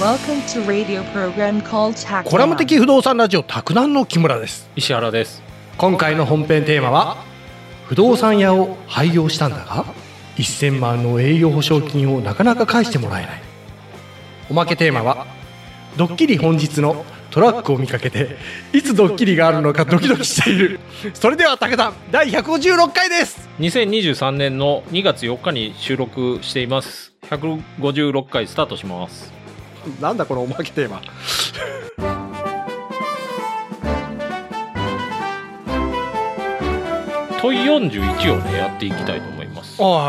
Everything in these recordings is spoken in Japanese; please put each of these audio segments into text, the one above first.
Welcome to radio program called コラム的不動産ラジオ卓談の木村です石原です。今回の本編テーマは不動産屋を廃業したんだが1000万の営業保証金をなかなか返してもらえないおまけテーマはドッキリ本日のトラックを見かけていつドッキリがあるのかドキドキしているそれでは武田第156回です2023年の2月4日に収録しています。156回スタートします。なんだこのおまけテーマ。問い41をね、やっていきたいと思います。お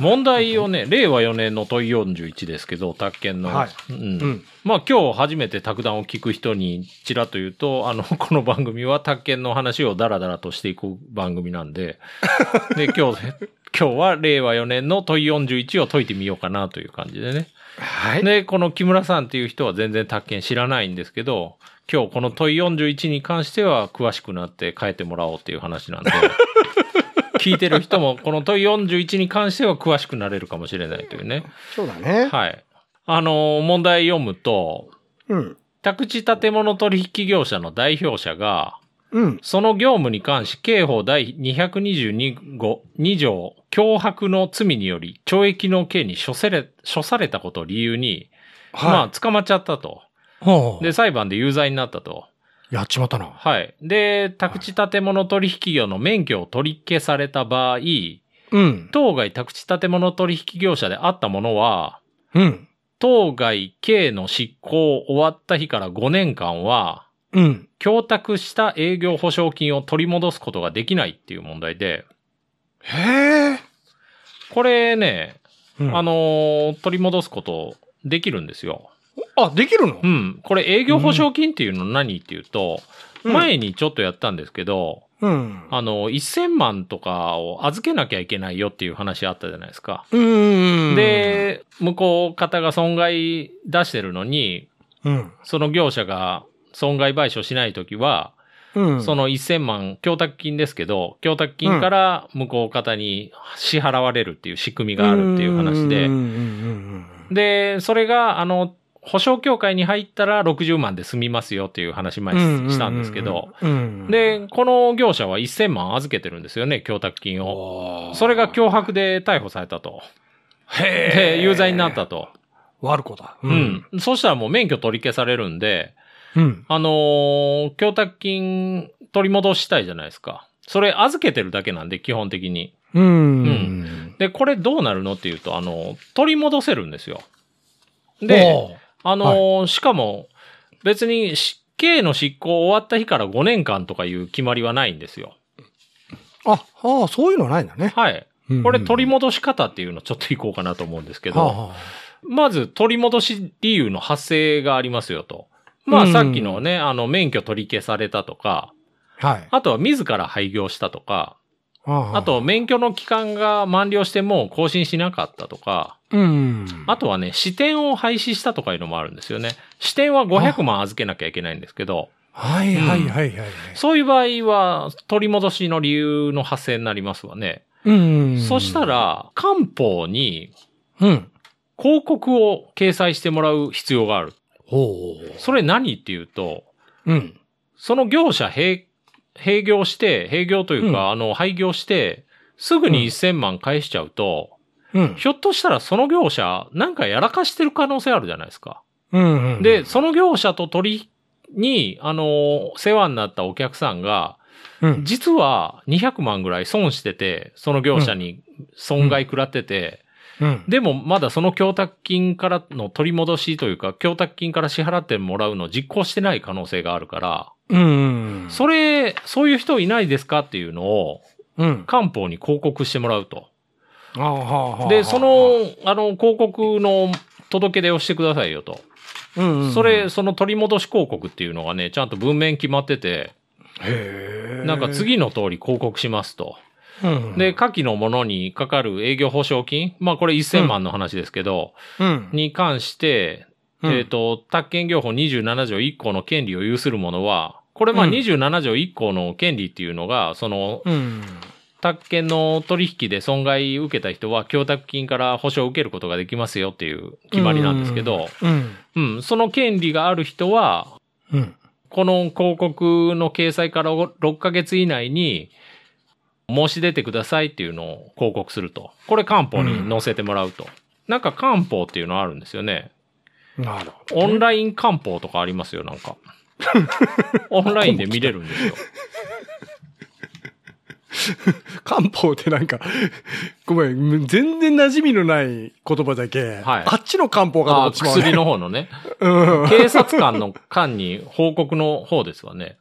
問題をね、令和4年の問い41ですけど、宅建の。はい。うん。うん。まあ今日初めて卓談を聞く人にちらっと言うと、あの、この番組は宅建の話をダラダラとしていく番組なんで、で、今日、今日は令和4年の問い41を解いてみようかなという感じでね。はいで、この木村さんっていう人は全然宅建知らないんですけど、今日この問い41に関しては詳しくなって変えてもらおうっていう話なんで、聞いてる人もこの問い41に関しては詳しくなれるかもしれないというね。そうだねはい。あの、問題読むと、うん宅地建物取引業者の代表者が、うんその業務に関し、刑法第222号2条、脅迫の罪により、懲役の刑に処せれ処されたことを理由に、まあ、捕まっちゃったと。はあで、裁判で有罪になったと。やっちまったなはい。で、宅地建物取引業の免許を取り消された場合、うん当該宅地建物取引業者であったものは、うん当該刑の執行終わった日から5年間は、うん。供託した営業保証金を取り戻すことができないっていう問題で、へえ、これね、うん。あのー取り戻すことできるんですよ。あできるの？うん。これ営業保証金っていうの何っていうと、うん。前にちょっとやったんですけど、うん。あの、1000万とかを預けなきゃいけないよっていう話あったじゃないですか。うん。で、向こう方が損害出してるのに、うん。その業者が損害賠償しないときは、うん。その1000万、供託金ですけど、供託金から向こう方に支払われるっていう仕組みがあるっていう話で。うんう、んうんで、それが、あの、保証協会に入ったら60万で済みますよっていう話前にしたんですけど、うん。うんで、この業者は1000万預けてるんですよね、供託金を。それが脅迫で逮捕されたと。へで、有罪になったと。悪子だ。うん。そしたらもう免許取り消されるんで、うんあのー供託金取り戻したいじゃないですか。それ預けてるだけなんで、基本的に。うんんで、これどうなるのっていうと、あの、取り戻せるんですよ。で、あのーしかも、別に死刑の執行終わった日から5年間とかいう決まりはないんですよ。あああそういうのないんだねはい。うんこれ取り戻し方っていうのちょっといこうかなと思うんですけど、はあはまず取り戻し理由の発生がありますよと。まうん。あさっきのね、あの免許取り消されたとか、あはい。あとは自ら廃業したとか、ああと免許の期間が満了しても更新しなかったとか、うん。あとはね、支店を廃止したとかいうのもあるんですよね。支店は500万預けなきゃいけないんですけど、はいはいはいはい。そういう場合は取り戻しの理由の発生になりますわね。うん。そしたら、官報にうん。広告を掲載してもらう必要がある。ほそれ何っていうと、ううん。その業者閉、閉業して、閉業というか、うん。あの、廃業して、すぐに1000万返しちゃうと、うん。ひょっとしたらその業者、なんかやらかしてる可能性あるじゃないですか。うんうんで、その業者と取りに、あの、世話になったお客さんが、うん。実は200万ぐらい損してて、その業者に損害食らってて、うんでもまだその供託金からの取り戻しというか、供託金から支払ってもらうのを実行してない可能性があるから、うんそれ、そういう人いないですかっていうのを、うん官報に広告してもらうと。で、その、あの、広告の届け出をしてくださいよと。それ、その取り戻し広告っていうのがね、ちゃんと文面決まってて、なんか次の通り広告しますと。うん。で、下記のものにかかる営業保証金、まあこれ1000万の話ですけど、うん。に関して、うん。えっ、と、宅建業法27条1項の権利を有するものは、これまあうん。27条1項の権利っていうのが、その、うん。宅建の取引で損害受けた人は、供託金から保証を受けることができますよっていう決まりなんですけど、うん。うん、その権利がある人は、うん。この広告の掲載から6ヶ月以内に申し出てくださいっていうのを広告すると。これ漢方に載せてもらうと。なんか漢方っていうのあるんですよね。なるほど。オンライン漢方とかありますよ、なんか。オンラインで見れるんですよ。漢方ってなんか、ごめん、全然馴染みのない言葉だけ、はいあっちの漢方かと思あってしまう、ね。薬の方のね。うん。警察官の官に報告の方ですわね。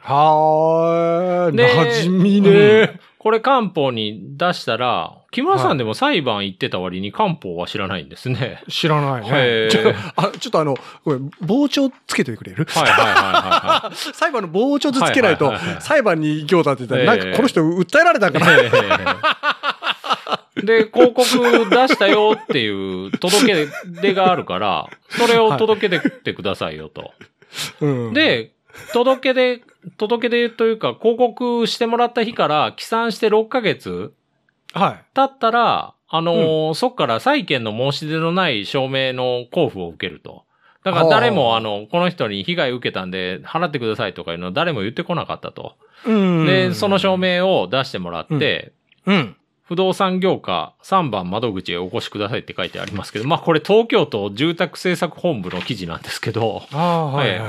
はーい。で馴染みね、うんこれ漢方に出したら、木村さんでも裁判行ってた割に漢方は知らないんですね。知らないね。ちょあちょっとあの、ごめん、傍聴つけてくれる？はいはいはいはいはい。裁判の傍聴図つけないと裁判に行きょうだって言ったら、ええなんかこの人訴えられたんかな、ええで、広告出したよっていう届け出があるから、それを届けてくださいよと。うん、で、届け出、届け出というか、広告してもらった日から起算して6ヶ月はい。経ったら、あのーそっから債権の申し出のない証明の交付を受けると。だから誰も、はああの、この人に被害受けたんで払ってくださいとかいうのは誰も言ってこなかったと。うんで、その証。明を出してもらって、うん。不動産業課3番窓口へお越しくださいって書いてありますけど、まあこれ東京都住宅政策本部の記事なんですけど、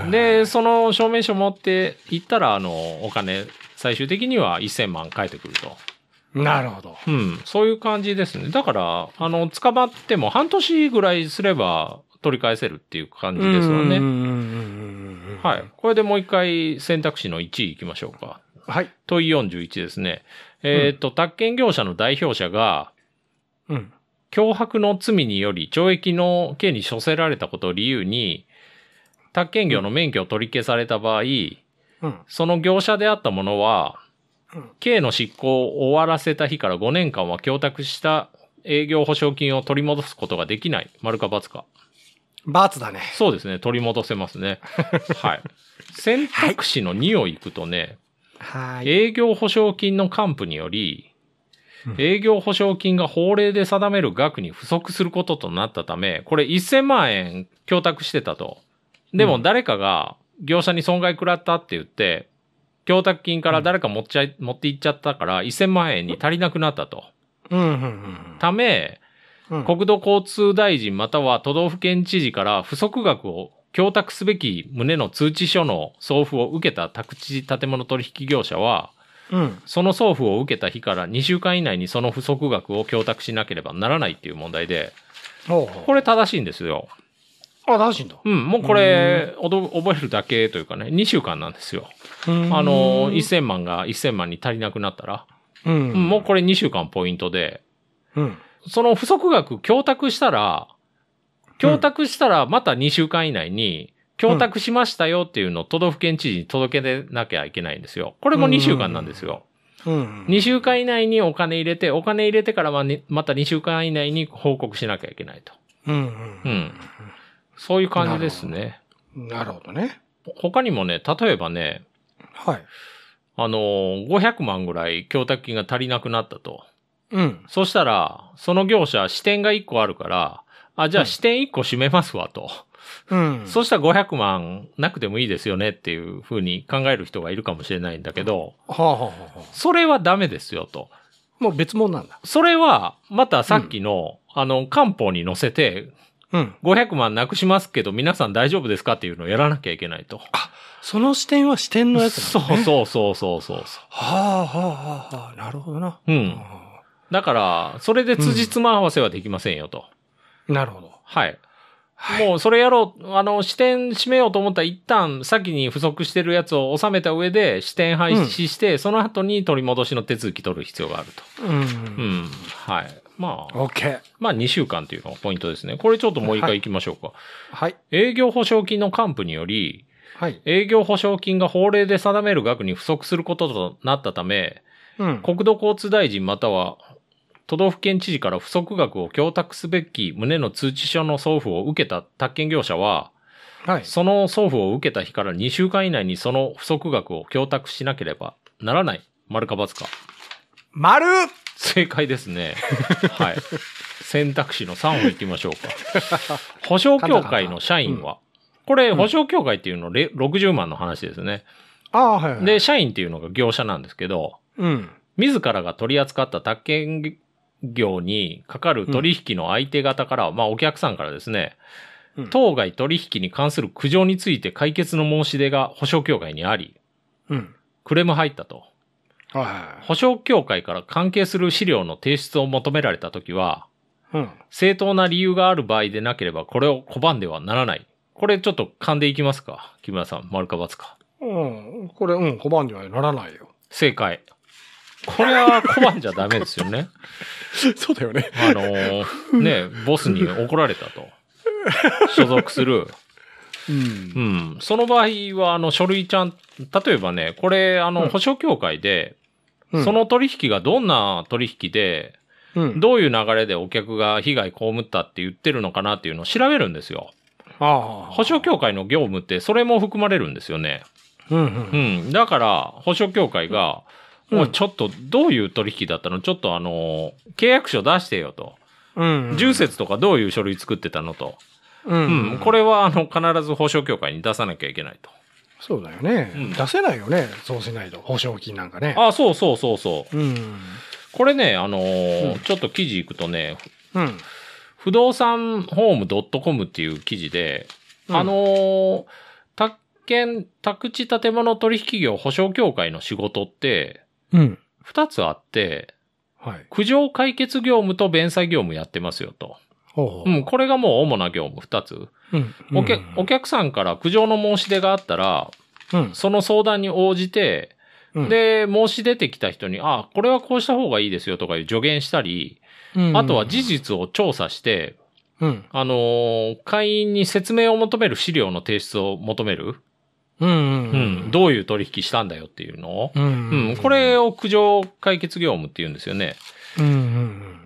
で、その証明書持って行ったら、あの、お金、最終的には1000万返ってくると。なるほど。うん、そういう感じですね。だから、あの、捕まっても半年ぐらいすれば取り返せるっていう感じですわね。はい。。これでもう一回選択肢の1位行きましょうか。はい。問い41ですね。えっ、と、宅建業者の代表者が、うん。脅迫の罪により懲役の刑に処せられたことを理由に、宅建業の免許を取り消された場合、うん。その業者であったものはうん、刑の執行を終わらせた日から5年間は供託した営業保証金を取り戻すことができない。丸か×か。罰だね。そうですね。取り戻せますね。はい。選択肢の2を行くとね、はい。営業保証金の還付によりうん、営業保証金が法令で定める額に不足することとなったため、これ1000万円供託してたと。でもうん誰かが業者に損害食らったって言って、供託金から誰か持っちゃい、持っていっちゃったから1000万円に足りなくなったと。うん、うん、うんため、うん。国土交通大臣または都道府県知事から不足額を供託すべき旨の通知書の送付を受けた宅地建物取引業者は、うん。その送付を受けた日から2週間以内にその不足額を供託しなければならないっていう問題で。これ正しいんですよ。あ、正しいんだ。うん、もうこれ、おど覚えるだけというかね、2週間なんですよ。あの、1000万が1000万に足りなくなったら、うん。うんもうこれ2週間ポイントで、うん。その不足額供託したら、供託したらまた2週間以内に、供託しましたよっていうのを都道府県知事に届け出なきゃいけないんですよ。これも2週間なんですよ。うん。2週間以内にお金入れて、お金入れてからまにまた2週間以内に報告しなきゃいけないと。うん。うん。そういう感じですね。うん。なるほどね。他にもね、例えばね、はい。あのー、500万ぐらい供託金が足りなくなったと。うん。そしたら、その業者支店が1個あるから、あ、じゃあ支店1個閉めますわと。うん。そしたら500万なくてもいいですよねっていうふうに考える人がいるかもしれないんだけど、はあ、はあはあ、それはダメですよと。もう別物なんだ。それは、またさっきの、あの、漢方に載せて、うん。500万なくしますけど、皆さん大丈夫ですかっていうのをやらなきゃいけないと。その視点は視点のやつそうなんだ、ね。う。そうそうそうそうそはあ、はあ、はあ、はあ。なるほどな。う。うん。だから、それで辻褄合わせはできませんよと。なるほど。はい。はいもうそれやろう、あの、視点閉めようと思ったら一旦先に不足してるやつを収めた上で視点廃止して、その後に取り戻しの手続き取る必要があると。う。うんん。はい。まあ、オッケー。まあ2週間っていうのがポイントですね。これちょっともう一回行きましょうか。はい。営業保証金の還付により、はい。営業保証金が法令で定める額に不足することとなったため、うん。国土交通大臣または都道府県知事から不足額を供託すべき旨の通知書の送付を受けた宅建業者は、はい。その送付を受けた日から2週間以内にその不足額を供託しなければならない。丸か×か。丸正解ですね。はい。選択肢の3を言ってみましょうか。保証協会の社員は、これ、保証協会っていうのれ60万の話ですね。ああ、はい、はい。で、、社員っていうのが業者なんですけど、うん。自らが取り扱った宅建業にかかる取引の相手方から、まあお客さんからですね、うん当該取引に関する苦情について解決の申し出が保証協会にあり、うん。クレーム入ったと。はいはい。保証協会から関係する資料の提出を求められたときは、うん。正当な理由がある場合でなければこれを拒んではならない。これちょっと噛んでいきますか木村さん、丸か×か。うん。これ、うん、拒んではならないよ。正解。これは拒んじゃダメですよね。そうだよね。あのーね、ボスに怒られたと。所属する。うんう。ん。その場合は、あの、書類ちゃん、例えばね、これ、あの、うん保証協会で、うんそ、の取引がどんな取引で、うん。どういう流れでお客が被害被ったって言ってるのかなっていうのを調べるんですよ。ああ。保証協会の業務ってそれも含まれるんですよね。うんう。うんん。だから、保証協会が、うんもうちょっとどういう取引だったの？ちょっとあの、契約書出してよと。うん。重説とかどういう書類作ってたのと。ううん。これはあの、必ず保証協会に出さなきゃいけないと。そうだよね、うん出せないよね。そうしないと。保証金なんかね。あ、そうそうそうそう。うん。これね、あのーうんちょっと記事行くとね、うん。不動産ホーム .com っていう記事で、うんあのー宅建、宅地建物取引業保証協会の仕事って、うん。二つあって、はい。苦情解決業務と弁済業務やってますよと。ほうほう。うん、これがもう主な業務二つ。うん。お客お客さんから苦情の申し出があったら、うん。その相談に応じて、うん、で、申し出てきた人に、あ、これはこうした方がいいですよとかいう助言したり、うん、あとは事実を調査して、うん。あのー会員に説明を求める資料の提出を求める。うん。うん。うん。どういう取引したんだよっていうの？を。うん。うん。これを苦情解決業務って言うんですよね。うん。うん。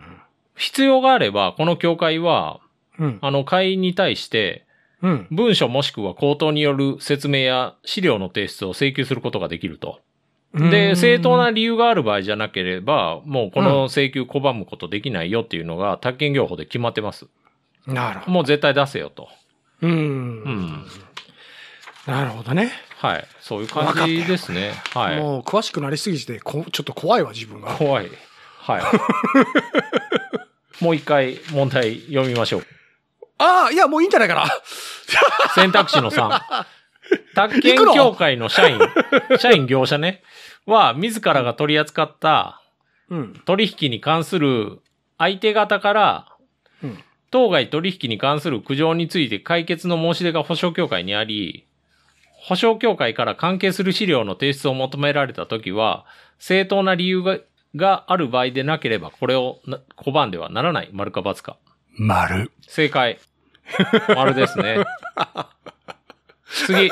必要があれば、この協会は、うん。あの、会員に対して、うん。文書もしくは口頭による説明や資料の提出を請求することができると。で、正当な理由がある場合じゃなければ、もうこの請求拒むことできないよっていうのが、宅建業法で決まってます。なるほど。もう絶対出せよと。うん。うん。なるほどね。はい。そういう感じですね。はい。もう詳しくなりすぎてこ、ちょっと怖いわ、自分が。怖い。はい。もう一回問題読みましょう。ああ、いや、もういいんじゃないかな。選択肢の3。宅建協会の社員、社員業者ね、は、自らが取り扱ったうん。取引に関する相手方から、うん当該取引に関する苦情について解決の申し出が保証協会にあり、保証協会から関係する資料の提出を求められたときは、正当な理由ががある場合でなければ、これをな拒んではならない。丸か×か。丸。正解。丸ですね。次。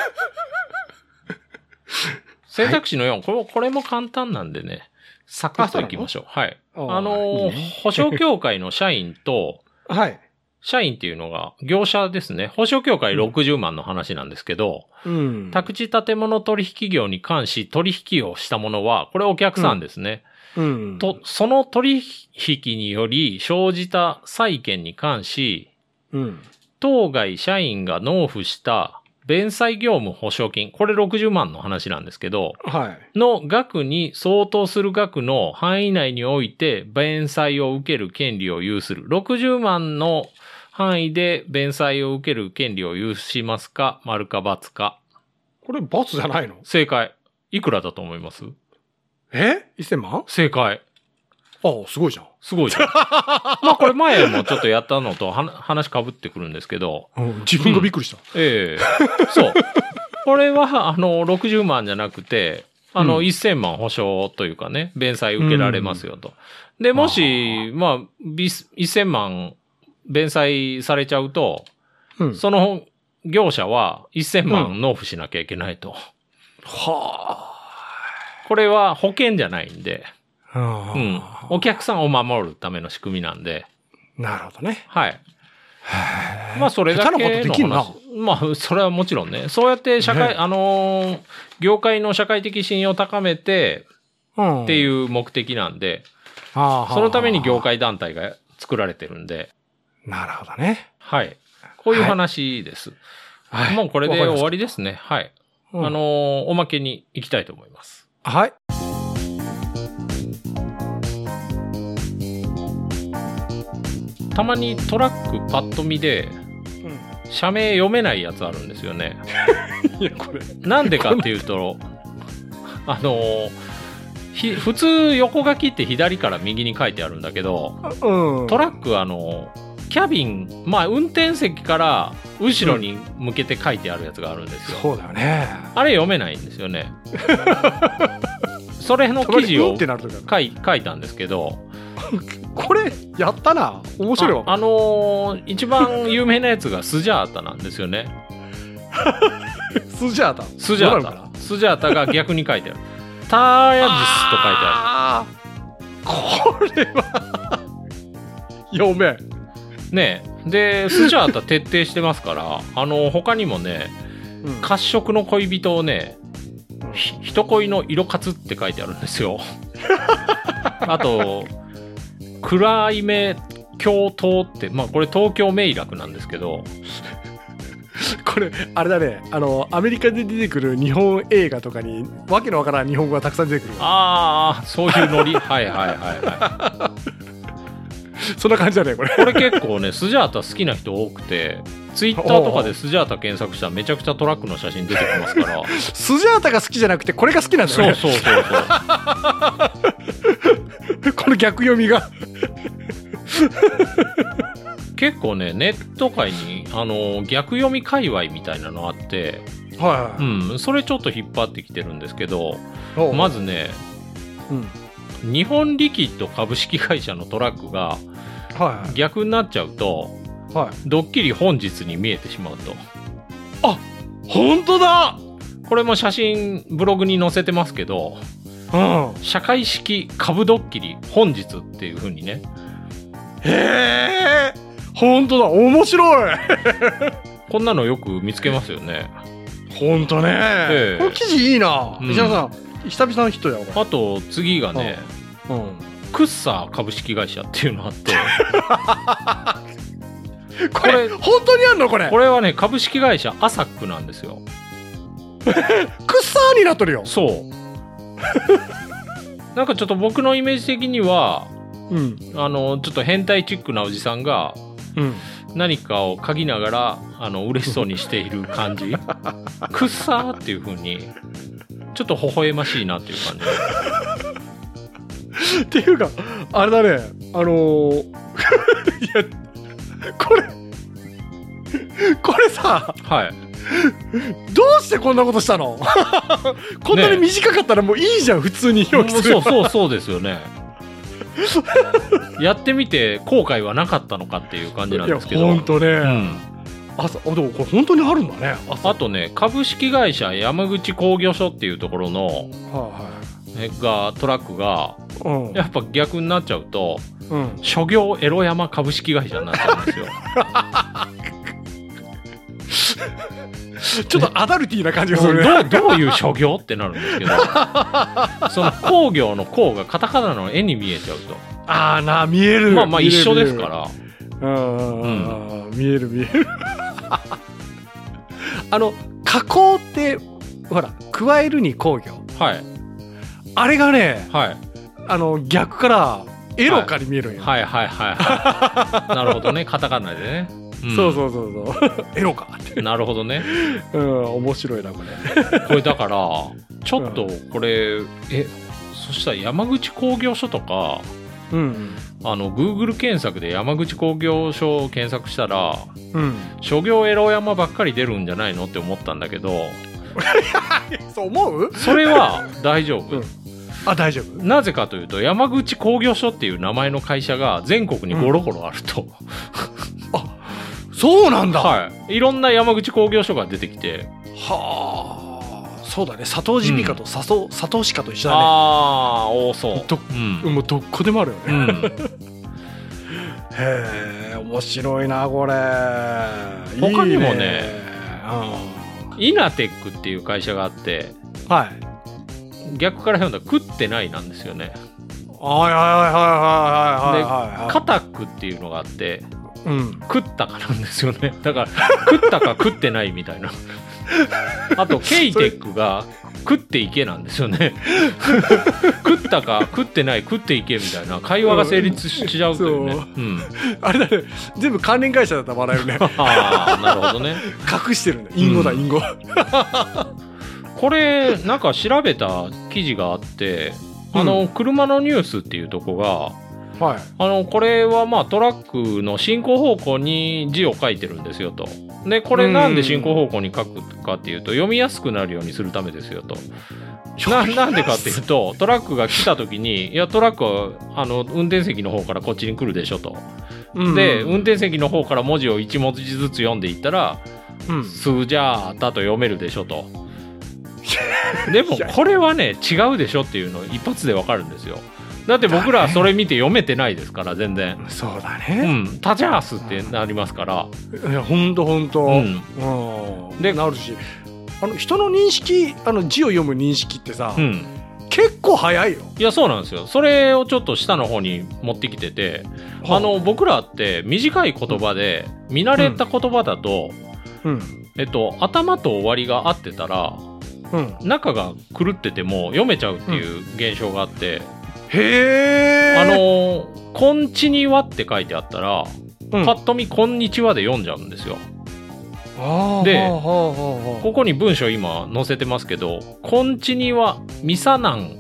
選択肢の4、これも、これも簡単なんでね、サクッといきましょう。はい。あのー保証協会の社員と、はい。社員っていうのが業者ですね。保証協会60万の話なんですけど、うん。宅地建物取引業に関し取引をしたものは、これお客さんですね。うん。と、その取引により生じた債権に関し、うん。当該社員が納付した弁済業務保証金、これ60万の話なんですけど、はい。の額に相当する額の範囲内において弁済を受ける権利を有する。60万の範囲で弁済を受ける権利を有しますか？丸か×かこれ、罰じゃないの？正解。いくらだと思います？え ?1000 万？正解。ああ、すごいじゃん。すごいじゃん。まあこれ前もちょっとやったのとは話かぶってくるんですけど、うん、自分がびっくりした。ええそう。これは、あの、60万じゃなくて、あの、うん1000万保証というかね、弁済受けられますよと。で、もし、まあ、び1000万弁済されちゃうと、うん。その業者は1000万納付しなきゃいけないと。はこれは保険じゃないんで、あ。うん。お客さんを守るための仕組みなんで、なるほどね。はい。まあ、それだけの下手なことできんな話。まあ、それはもちろんね。そうやって社会、ねあのー業界の社会的信用を高めて、うん。っていう目的なんで、はあはあそのために業。界団体が作られてるんで、なるほどね。はい。こういう話です。はいもうこれで終わりでですね。はい。すあの、ーおまけに行きたいと思います。はい。たまにトラックパッと見で、社名読めないやつあるんですよね。いや、これ。なんでかっていうと、あのーひ普通横書きって左から右に書いてあるんだけど、うん。トラックはあのーキャビン、まあ運転席から後ろに向けて書いてあるやつがあるんですよ。そうだよね。あれ読めないんですよね。それの記事を書い書いたんですけど、これ、やったな。面白いわ。ああのー一番有名なやつがスジャータなんですよね。スジャータ？スジャータ。スジャータが逆に書いてある。ターヤジスと書いてああーこれは読め。ねえで、スジャータ徹底してますから、あの、他にもね、うん褐色の恋人をね、ひ人恋の色活って書いてあるんですよ。あと、暗い目京都って、まあこれ東京名楽なんですけど、これ、あれだね。あの、アメリカで出てくる日本映画とかに、わけのわからん日本語がたくさん出てくるわ。ああ、そういうノリ。はいはいはいは そんな感じだね、これ。い。これ結構ね、スジャータ好きな人多くて、ツイッターとかでスジャータ検索したらめちゃくちゃトラックの写真出てきますから。スジャータが好きじゃなくて、これが好きなんだよね。そうそうそうそう。この逆読みが。結構ね、ネット界に、あの、逆読み界隈みたいなのあって、はうん、それちょっと引っ張ってきてるんですけど、い。まずね、うん。日本リキッド株式会社のトラックがはい。逆になっちゃうと、はい。ドッキリ本日に見えてしまうと。本当だこれも写真ブログに載せてますけど、うん。社会式株ドッキリ本日っていう風にね、へえ。本当だ。面白い。こんなのよく見つけますよね。本当ね。ええこの記事いいな。うん石原さん、久々のヒットやあと次がね、れうん。クッサー株式会社っていうのあって、これ、本当にあんのこれ？これはね、株式会社アサックなんですよ。クッサーになっとるよ。そう。なんかちょっと僕のイメージ的には、うん。あの、ちょっと変態チックなおじさんがうん。何かを嗅ぎながら、あの、嬉しそうにしている感じ。くっさーっていう風に、ちょっと微笑ましいなっていう感じ。っていうか、あれだね。あのー、いや、これ、これさ、はい。どうしてこんなことしたの？こんなに短かったらもういいじゃん、普通に表記するそうそうそうですよね。やってみて後悔はなかったのかっていう感じなんですけど。ほんとね。うん、朝、あ、でもこれ本当にあるんだね。朝。あとね、株式会社山口工業所っていうところの、はえが、トラックが。うん。やっぱ逆になっちゃうと、うん。諸行エロ山株式会社になっちゃうんですよ。ちょっとアダルティーな感じがすどるね。うどういう諸行ってなるんですけど、その工業の工がカタカナの絵に見えちゃうと。ああな、見える。まあまあ一緒ですか。ら。うん。見える見える。あの、加工って、ほら、加えるに工業。はい。あれがね、はい。あの、逆からエロかに見えるんよ。はいはいはいはい。なるほどね。カタカナでね。んそうそうそうそう。エロかって。なるほどね。うん、面白いな、これ。これだから、ちょっとこれ、え、そしたら山口工業所とか、うん。あの、Google 検索で山口工業所を検索したら、うん。諸行エロ山ばっかり出るんじゃないのって思ったんだけど、そう思う？それは大丈夫。うんあ、大丈夫。なぜかというと、山口工業所っていう名前の会社が全国にゴロゴロあると。そうなんだ。はい。いろんな山口工業所が出てきて、はあ。そうだね。佐藤耳鼻科と佐藤、佐藤歯科と一緒だね。あー、多そう。どうん。もうどこでもあるよね。うん。へえ、面白いな、これ。他にもねいいねイナテックっていう会社があって、うんはい。逆から読んだら食ってないなんですよね。はいはいはいはいはいはいはい。カタクっていうのがあって、うん。食ったかなんですよね。だから、食ったか食ってないみたいな。あと、ケイテックが食っていけなんですよね。食ったか食ってない食っていけみたいな会話が成立しちゃうというね。そううん。あれだね。全部関連会社だったら笑えるね。ああ、なるほどね。隠してるね。隠語だ、うん隠語。これ、なんか調べた記事があって、あの、車のニュースっていうとこが、はい。あの、これはまあトラックの進行方向に字を書いてるんですよと。で、これなんで進行方向に書くかっていうと、読みやすくなるようにするためですよと。ななんでかっていうと、トラックが来た時に、いや、トラックは、あの、運転席の方からこっちに来るでしょと。うんで、運転席の方から文字を1文字ずつ読んでいったら、うん。スージャータと読めるでしょと。でも、これはね、違うでしょっていうの一発でわかるんですよ。だって僕らそれ見て読めてないですから、全然。そうだうね。ん、タジャースってなりますから。いや、ほんとほんと。うん。うん。でで、なるし。あの、人の認識、あの、字を読む認識ってさう、ん。結構早いよ。いや、そうなんですよ。それをちょっと下の方に持ってきてて、あの、僕らって短い言葉で、見慣れた言葉だと、うん。えっと、頭と終わりが合ってたら、うん。中が狂ってても読めちゃうっていう現象があって、へえ。あ、のー、こんちにはって書いてあったら、うん、パッと見こんにちはで読んじゃうんですよ。でここに文章今載せてますけど、こんちにはミサナン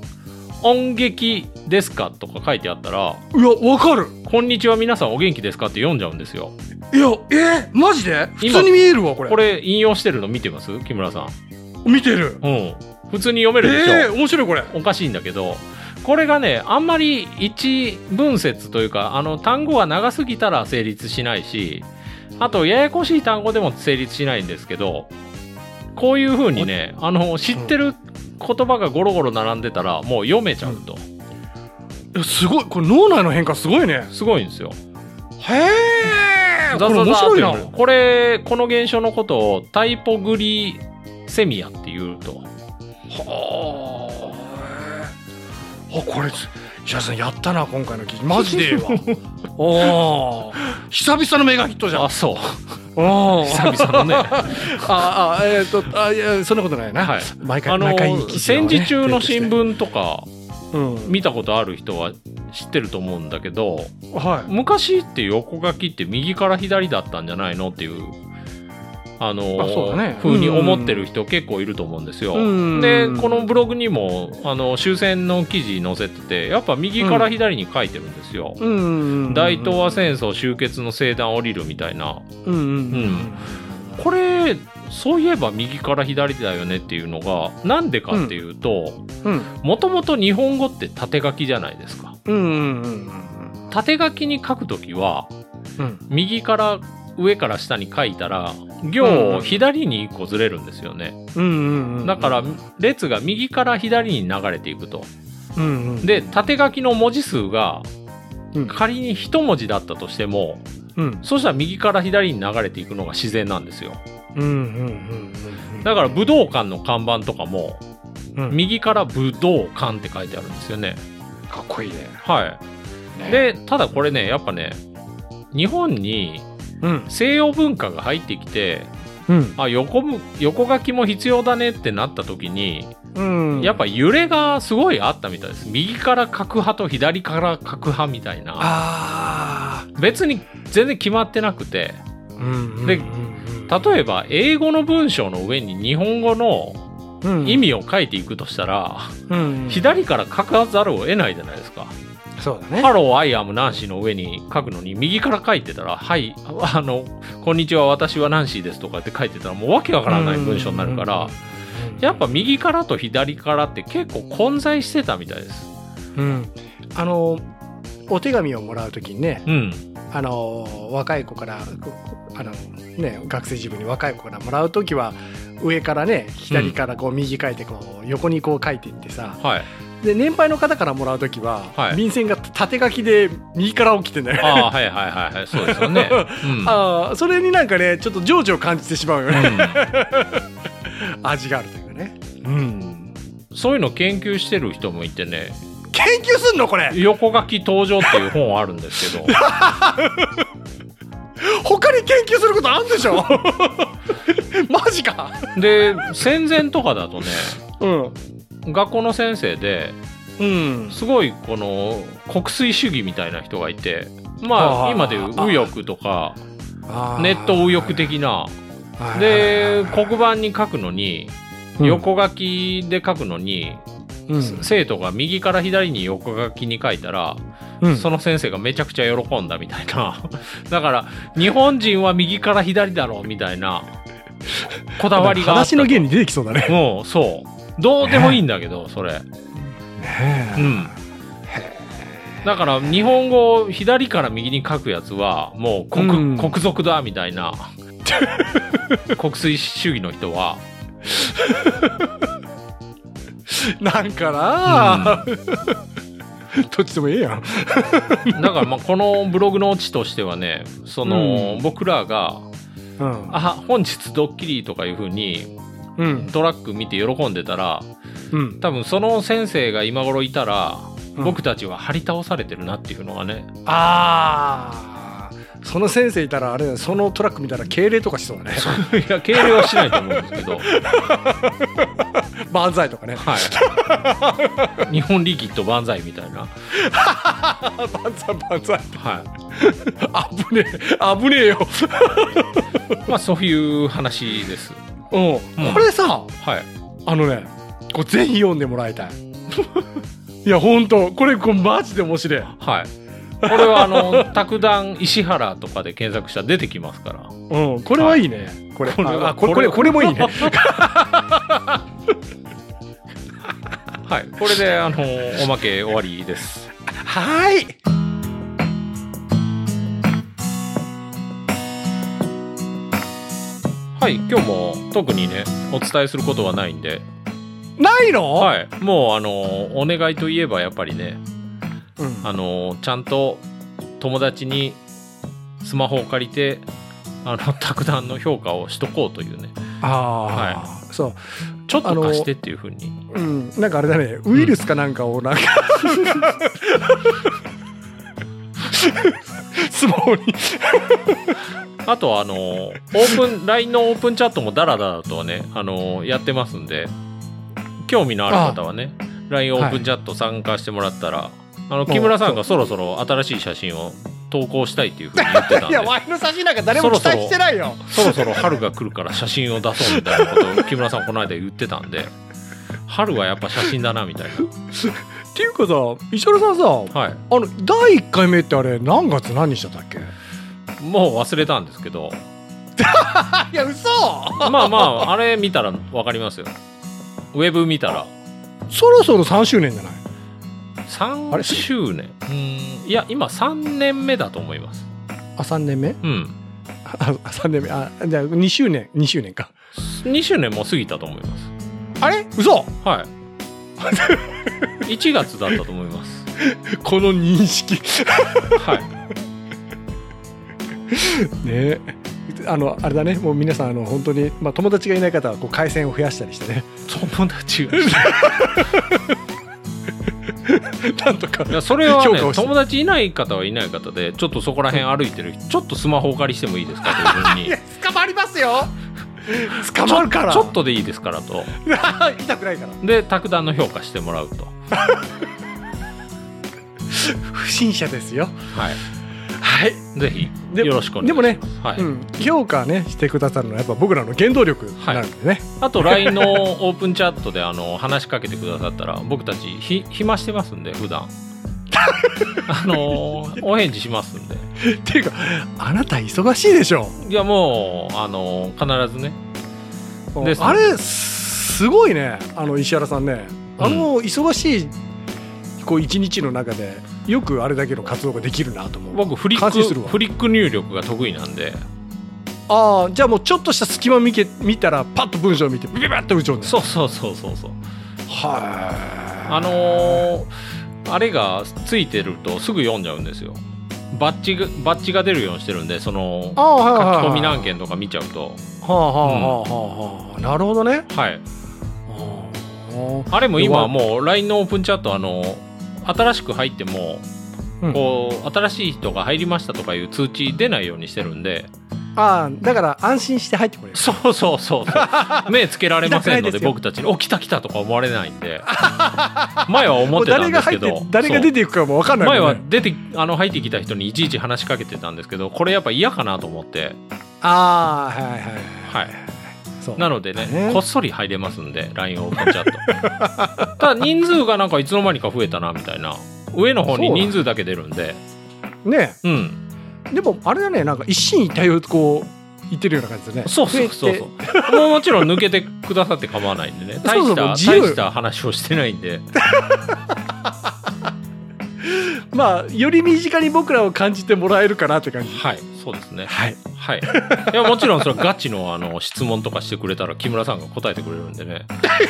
音劇ですかとか書いてあったら、いや、わかる。こんにちは皆さんお元気ですかって読んじゃうんですよ。いや、えーマジで？普今通に見えるわ、これ。これ引用してるの見てます？木村さん。見てる。うん。普通に読めるでしょ。えー、面白いこれ。おかしいんだけど、これがね、あんまり一文節というか、あの、単語が長すぎたら成立しないし、あと、ややこしい単語でも成立しないんですけど、こういう風にね、あの、知ってる言葉がゴロゴロ並んでたら、もう読めちゃうと。いやすごい。これ脳内の変化すごいね。すごいんですよ。へえ。これ面白いな。これ、この現象のことをタイポグリセミアっていうと。はあ。あ、これ、石原さんやったな、今回の記事。マジでええわ。おー久々のメガヒットじゃん。あ、そう。おー久々のね。ああ、えっ、と、あ、いや、そんなことないな。はい。毎回、あの、記事をね戦時中の新。聞とか、うん。見たことある人は知ってると思うんだけどはい。昔って横書きって右から左だったんじゃないのっていうあのあそうだね風に思ってる人結構いると思うんですよ。うんでこのブログにもあの終戦の記事載せててやっぱ右から左に書いてるんですよ。うん。大東亜戦争終結の聖壇降りるみたいな。これそういえば右から左だよねっていうのがなんでかっていうとうん。もともと日本語って縦書きじゃないですか。縦書きに書くときはうん。右から上から下に書いたら行を左に1個ずれるんですよね。うんうんうん。だから列が右から左に流れていくと。うんうん。で縦書きの文字数がうん仮に1文字だったとしてもうん。そしたら右から左に流れていくのが自然なんですよ。うんうんうんうん。だから武道館の看板とかもうん、右から武道館って書いてあるんですよね。かっこいいね。はい。ね、で、ただこれね、やっぱね、日本にうん。西洋文化が入ってきて、うん。あ横む横書きも必要だねってなった時に、うん。やっぱ揺れがすごいあったみたいです右から書く派と左から書く派みたいなあ別に全然決まってなくてあ。うん。でうん、例えば英語の文章の上に日本語のうん意、味を書いていくとしたら、うん、左から書かざるを得ないじゃないですか。そうだね。 Hello、I am、ナンシーの上に書くのに、右から書いてたら、はい、あの、こんにちは、私はナンシーですとかって書いてたら、もうわけわからない文章になるから、やっぱ右からと左からって結構混在してたみたいです。うん。あの、お手紙をもらうときにね、うん。あの、若い子から、こあの、ね、学生自分に若い子からもらうときは、上からね、左からこう右書いて、こう、横にこう書いていってさ、はい。で、年配の方からもらうときは、はい便箋が縦書きで右から起きてんだよ。ああ、はいはいはいはい。そうですよね。うん。ああ、それになんかね、ちょっと情緒を感じてしまうよね。うん 味があるというかね。うん。そういうの研究してる人もいてね研究すんのこれ？横書き登場っていう本あるんですけど 他に研究することあんでしょ？マジかで戦前とかだとねうん学校の先生でうん。すごいこの国粋主義みたいな人がいてまあ今でいう右翼とかネット右翼的な。はい。で黒板に書くのにうん。横書きで書くのにうん。生徒が右から左に横書きに書いたらうん。その先生がめちゃくちゃ喜んだみたいな。だから日本人は右から左だろうみたいな こだわりが話の原理出てきそうだね。もうそうどうでもいいんだけどそれ。ねうん。だから日本語を左から右に書くやつはもう国,、うん。国賊だみたいな。国粋主義の人は。なんかな、どっちでもええやん。だからまあこのブログのオチとしてはねその、うん。僕らがうん。あ本日ドッキリとかいう風にうん。トラック見て喜んでたらうん。多分その先生が今頃いたら、うん。僕たちは張り倒されてるなっていうのがね。ああその先生いたらあれそのトラック見たら敬礼とかしそうだね。いや敬礼はしないと思うんですけど。万歳とかね。はい。日本リキッド万歳みたいな。万歳万歳は危ねえ危ねえよ。いまあそういう話ですうん、うんこれさはい。あのねこれぜひ読んでもらいたい。いやほんとこれこれマジで面白い。はい。これはあの 卓談石原とかで検索したら出てきますから。うんこれはいいね、これこれはあこれこれこれもいいね。はい。これであのおまけ終わりです。はいはい今日も特にねお伝えすることはないんで。ないの、はいもうあのお願いといえばやっぱりねうん。あのちゃんと友達にスマホを借りてあの 卓談の評価をしとこうというね。ああ、はそう。ちょっと貸してっていうふうに。うん、なんかあれだね。ウイルスかなんかをなんか、スマホに あとあのオープン LINE のオープンチャットもダラダラとはねあのやってますんで興味のある方はね LINE オープンチャット参加してもらったら、あの木村さんがそろそろ新しい写真を投稿したいっていうふうに言ってたん いでやワイの写真なんか誰も期待してないよ。そろそろ春が来るから写真を出そうみたいなことを木村さんこの間言ってたんで春はやっぱ写真だなみたいっていうかさ石原さんさなはい。あの第1回目ってあれ何月何日だったっけ？もう忘れたんですけど。いや嘘！まあまああれ見たら分かりますよ。ウェブ見たら。そろそろ3周年じゃない？あれ？3周年？うんいや今3年目だと思います。あ3年目？うん。あ3年目？あじゃあ2周年？2周年か。2周年も過ぎたと思います。あれ？嘘！はい。1月だったと思います。この認識。はいね。あのあれだね。もう皆さんあの本当に、まあ、友達がいない方はこう回線を増やしたりしてね。友達が。なんとかいやそれはね友達いない方はいない方でちょっとそこら辺歩いてる人ちょっとスマホお借りしてもいいですか？というふうに。いや捕まりますよ。捕まるから。ちょっとでいいですからと。痛くないから。で卓談の評価してもらうと。不審者ですよ。はいはい。ぜひでよろしくお願いします。でもねはい。うん、評価ねしてくださるのはやっぱ僕らの原動力になるんでね、あと LINE のオープンチャットであの話しかけてくださったら僕たちひ暇してますんで普段。あのお返事しますんで。っていうかあなた忙しいでしょ。いやもうあの必ずね。あれすごいねあの石原さんね。あの忙しいこう一日の中でよくあれだけの活動ができるなと思う。僕フリックフリック入力が得意なんで。ああじゃあもうちょっとした隙間見け見たらパッと文章を見てビビビッと打ち込んで。そうそうそうそうそう。はあのーあれがついてるとすぐ読んじゃうんですよ。バッジがバッジが出るようにしてるんでその書き込み何件とか見ちゃうと。はあはあはあはあはあなるほどね。はい。ああれも今はもう LINE のオープンチャットあの新しく入っても、うん。こう新しい人が入りましたとかいう通知出ないようにしてるんで。ああだから安心して入ってこれる。そうそうそうそう。目つけられませんので僕たちに「お来た来た」とか思われないんで。前は思ってたんですけど。誰が出ていくかも分かんないねは出てあの入ってきた人にいちいち話しかけてたんですけどこれやっぱ嫌かなと思ってああはいはいはいはいなのでねね。こっそり入れますんで LINE オープンチャット。ただ人数がなんかいつの間にか増えたなみたいな。上の方に人数だけ出るんで。ね。うん。でもあれだねなんか一進一退をこう言ってるような感じですね。そうそうそう増そうもうもちろん抜けてくださって構わないんでね。大した大した話をしてないんで まあより身近に僕らを感じてもらえるかなって感じ。はいそうですね。はい。はい。いやもちろんそれガチのあの質問とかしてくれたら木村さんが答えてくれるんでね。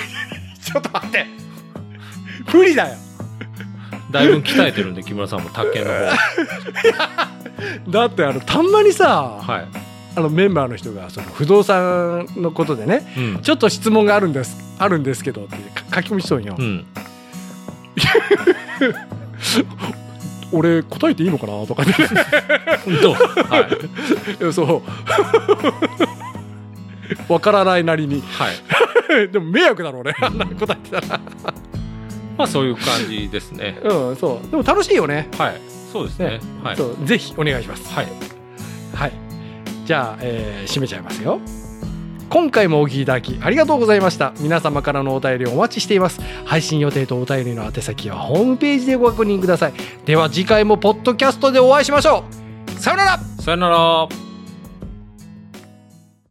ちょっと待って。無理だよ。だいぶ鍛えてるんで木村さんも宅建の方。だってあのたんまにさはい。あのメンバーの人がその不動産のことでねうん。ちょっと質問があるんですあるんですけどって書き込みしそうによ、うん俺答えていいのかなとかね。どうはい。そう。わからないなりに。はい。でも迷惑だろうねあんな答えてたら。まあそういう感じですね。うんそう。でも楽しいよね。はい。そうですね。ね。はい。そう。ぜひお願いします。はい。はい。じゃあ、えー締めちゃいますよ今回もお聞きいただきありがとうございました。皆様からのお便りをお待ちしています。配信予定とお便りの宛先はホームページでご確認ください。では次回もポッドキャストでお会いしましょう。さよなら。さよなら。